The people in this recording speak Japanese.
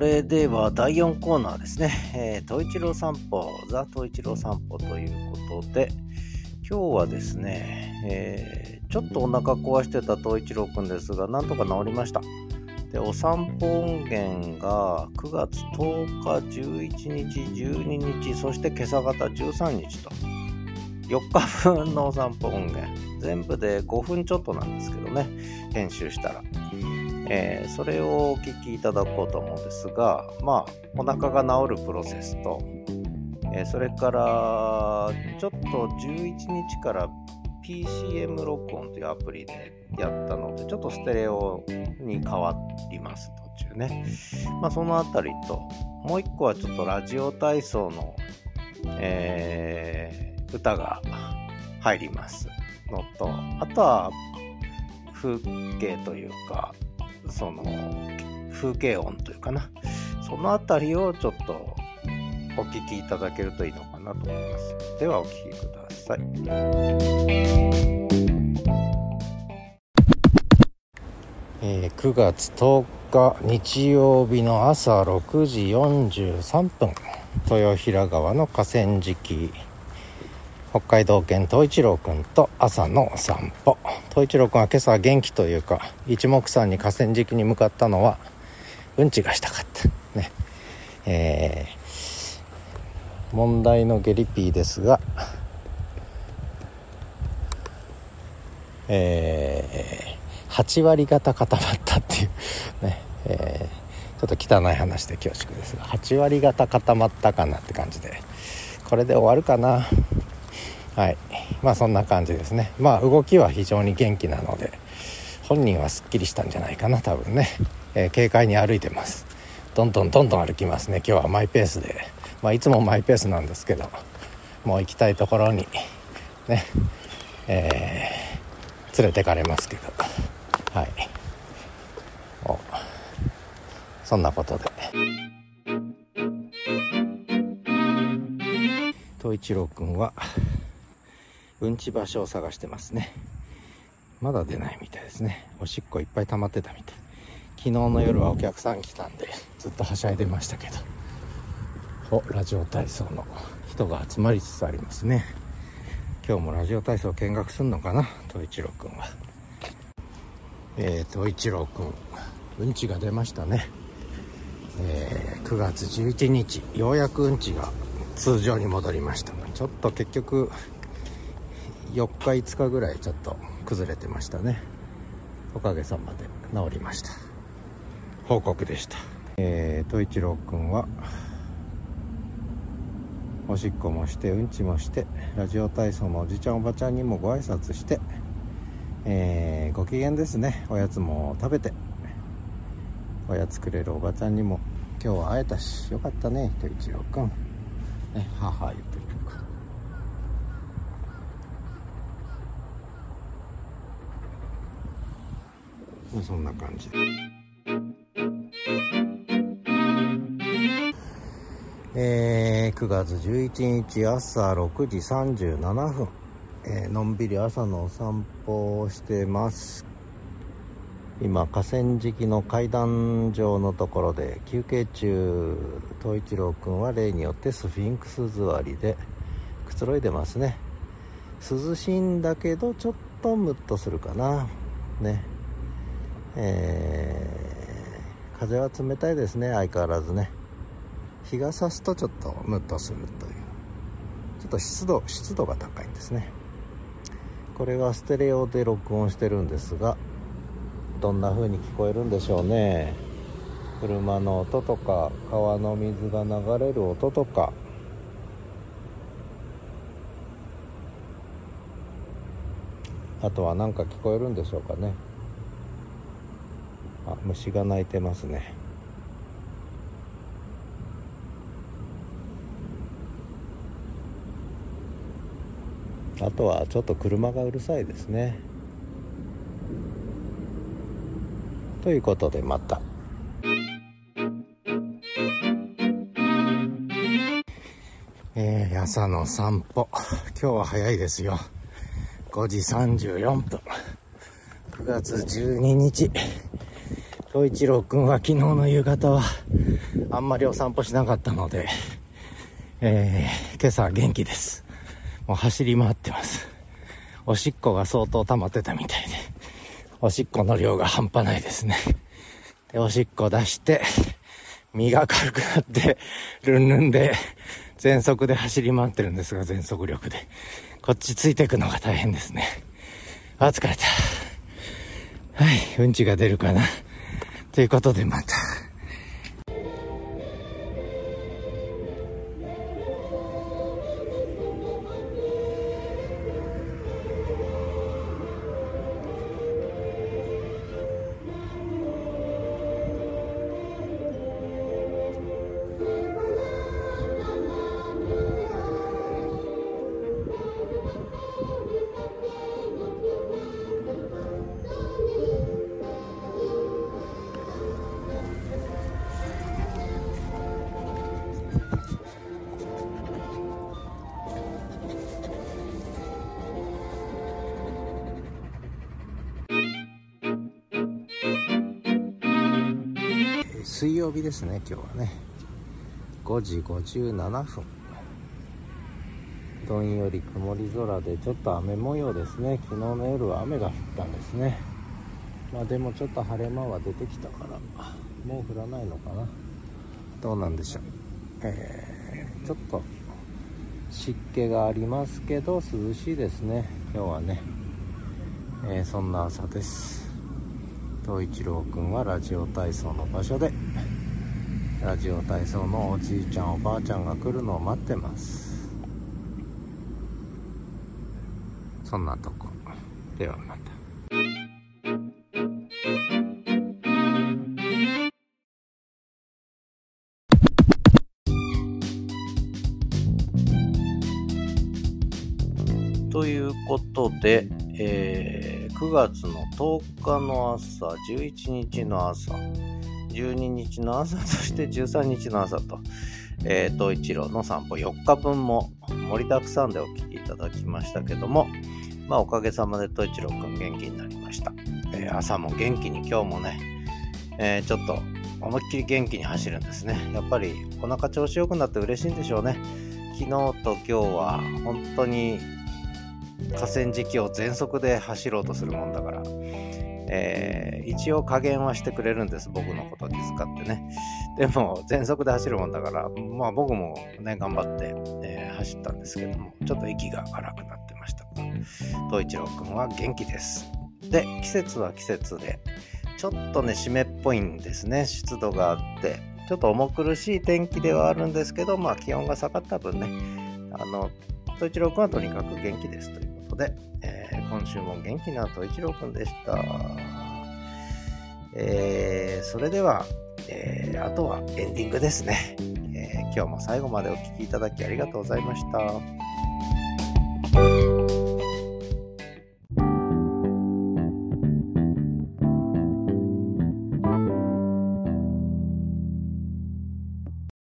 それでは第4コーナーですね。えー、東一郎散歩、ザ・東一郎散歩ということで、今日はですね、えー、ちょっとお腹壊してた東一郎くんですが、なんとか治りました。で、お散歩音源が9月10日、11日、12日、そして今朝方13日と、4日分のお散歩音源、全部で5分ちょっとなんですけどね、編集したら。えー、それをお聞きいただこうと思うんですが、まあ、お腹が治るプロセスと、えー、それから、ちょっと11日から PCM 録音というアプリでやったので、ちょっとステレオに変わります、途中ね。まあ、そのあたりと、もう一個はちょっとラジオ体操の、えー、歌が入りますのと、あとは風景というか、その風景音というかな。そのあたりをちょっとお聞きいただけるといいのかなと思います。ではお聞きください。えー、9月10日日曜日の朝6時43分。豊平川の河川敷。北海道犬東一郎くんと朝の散歩。東一郎くんは今朝元気というか一目散に河川敷に向かったのはうんちがしたかった。ね。えー、問題のゲリピーですがえー、8割方固まったっていう。ね、えー、ちょっと汚い話で恐縮ですが8割方固まったかなって感じで。これで終わるかな。はい。まあそんな感じですね。まあ動きは非常に元気なので本人はすっきりしたんじゃないかな多分ね、えー、軽快に歩いてます。どんどんどんどん歩きますね。今日はマイペースで。まあいつもマイペースなんですけどもう行きたいところにねえー、連れてかれますけど。はい。そんなことで。東一郎君はうんち場所を探してますね。まだ出ないみたいですね。おしっこいっぱい溜まってたみたい。昨日の夜はお客さん来たんでずっとはしゃいでましたけど。おラジオ体操の人が集まりつつありますね。今日もラジオ体操見学すんのかな？東一郎くんは。えー、東一郎くんうんちが出ましたね。えー、9月11日ようやくうんちが通常に戻りました。ちょっと結局4日5日ぐらいちょっと崩れてましたね。おかげさまで治りました。報告でした。えー、と一郎くんはおしっこもしてうんちもしてラジオ体操のおじちゃんおばちゃんにもご挨拶してえー、ご機嫌ですね。おやつも食べておやつくれるおばちゃんにも今日は会えたしよかったね。と一郎くん。ね母言ってる。そんな感じ。えー、9月11日朝6時37分、えー、のんびり朝のお散歩をしてます。今河川敷の階段状のところで休憩中東一郎くんは例によってスフィンクス座りでくつろいでますね。涼しいんだけどちょっとムッとするかな。ね。えー、風は冷たいですね。相変わらずね。日が差すとちょっとムッとするという。ちょっと湿度湿度が高いんですね。これはステレオで録音してるんですがどんな風に聞こえるんでしょうね。車の音とか川の水が流れる音とか。あとは何か聞こえるんでしょうかね。あ虫が鳴いてますね。あとはちょっと車がうるさいですね。ということでまた。えー、朝の散歩。今日は早いですよ。5時34分。9月12日。東一郎くんは昨日の夕方はあんまりお散歩しなかったので、えー、今朝は元気です。もう走り回ってます。おしっこが相当溜まってたみたいで、おしっこの量が半端ないですね。で、おしっこ出して、身が軽くなって、ルンルンで、全速で走り回ってるんですが、全速力で。こっちついていくのが大変ですね。あ、疲れた。はい、うんちが出るかな。ということでまた。曜日ですね今日はね。5時57分。どんより曇り空でちょっと雨模様ですね。昨日の夜は雨が降ったんですね。まあでもちょっと晴れ間は出てきたからもう降らないのかな。どうなんでしょう。えー、ちょっと湿気がありますけど涼しいですね。今日はね、えー、そんな朝です。東一郎くんはラジオ体操の場所でラジオ体操のおじいちゃんおばあちゃんが来るのを待ってます。そんなとこ。ではまた。ということで、えー、9月の10日の朝、11日の朝、12日の朝、そして13日の朝と、えー、東一郎の散歩4日分も盛りだくさんでお聞きいただきましたけども、まあおかげさまで東一郎くん元気になりました。えー、朝も元気に今日もね、えー、ちょっと思いっきり元気に走るんですね。やっぱりお腹調子良くなって嬉しいんでしょうね。昨日と今日は本当に河川敷を全速で走ろうとするもんだから、えー、一応加減はしてくれるんです。僕のこと気遣ってね。でも全速で走るもんだからまあ僕もね頑張って、えー、走ったんですけどもちょっと息が荒くなってました。東一郎くんは元気です。で季節は季節でちょっとね湿っぽいんですね。湿度があってちょっと重苦しい天気ではあるんですけどまあ気温が下がった分ね。あの東一郎くんはとにかく元気ですということで、えー、今週も元気な東一郎くんでした。えー、それでは、えー、あとはエンディングですね、え今日も最後までお聴きいただきありがとうございました。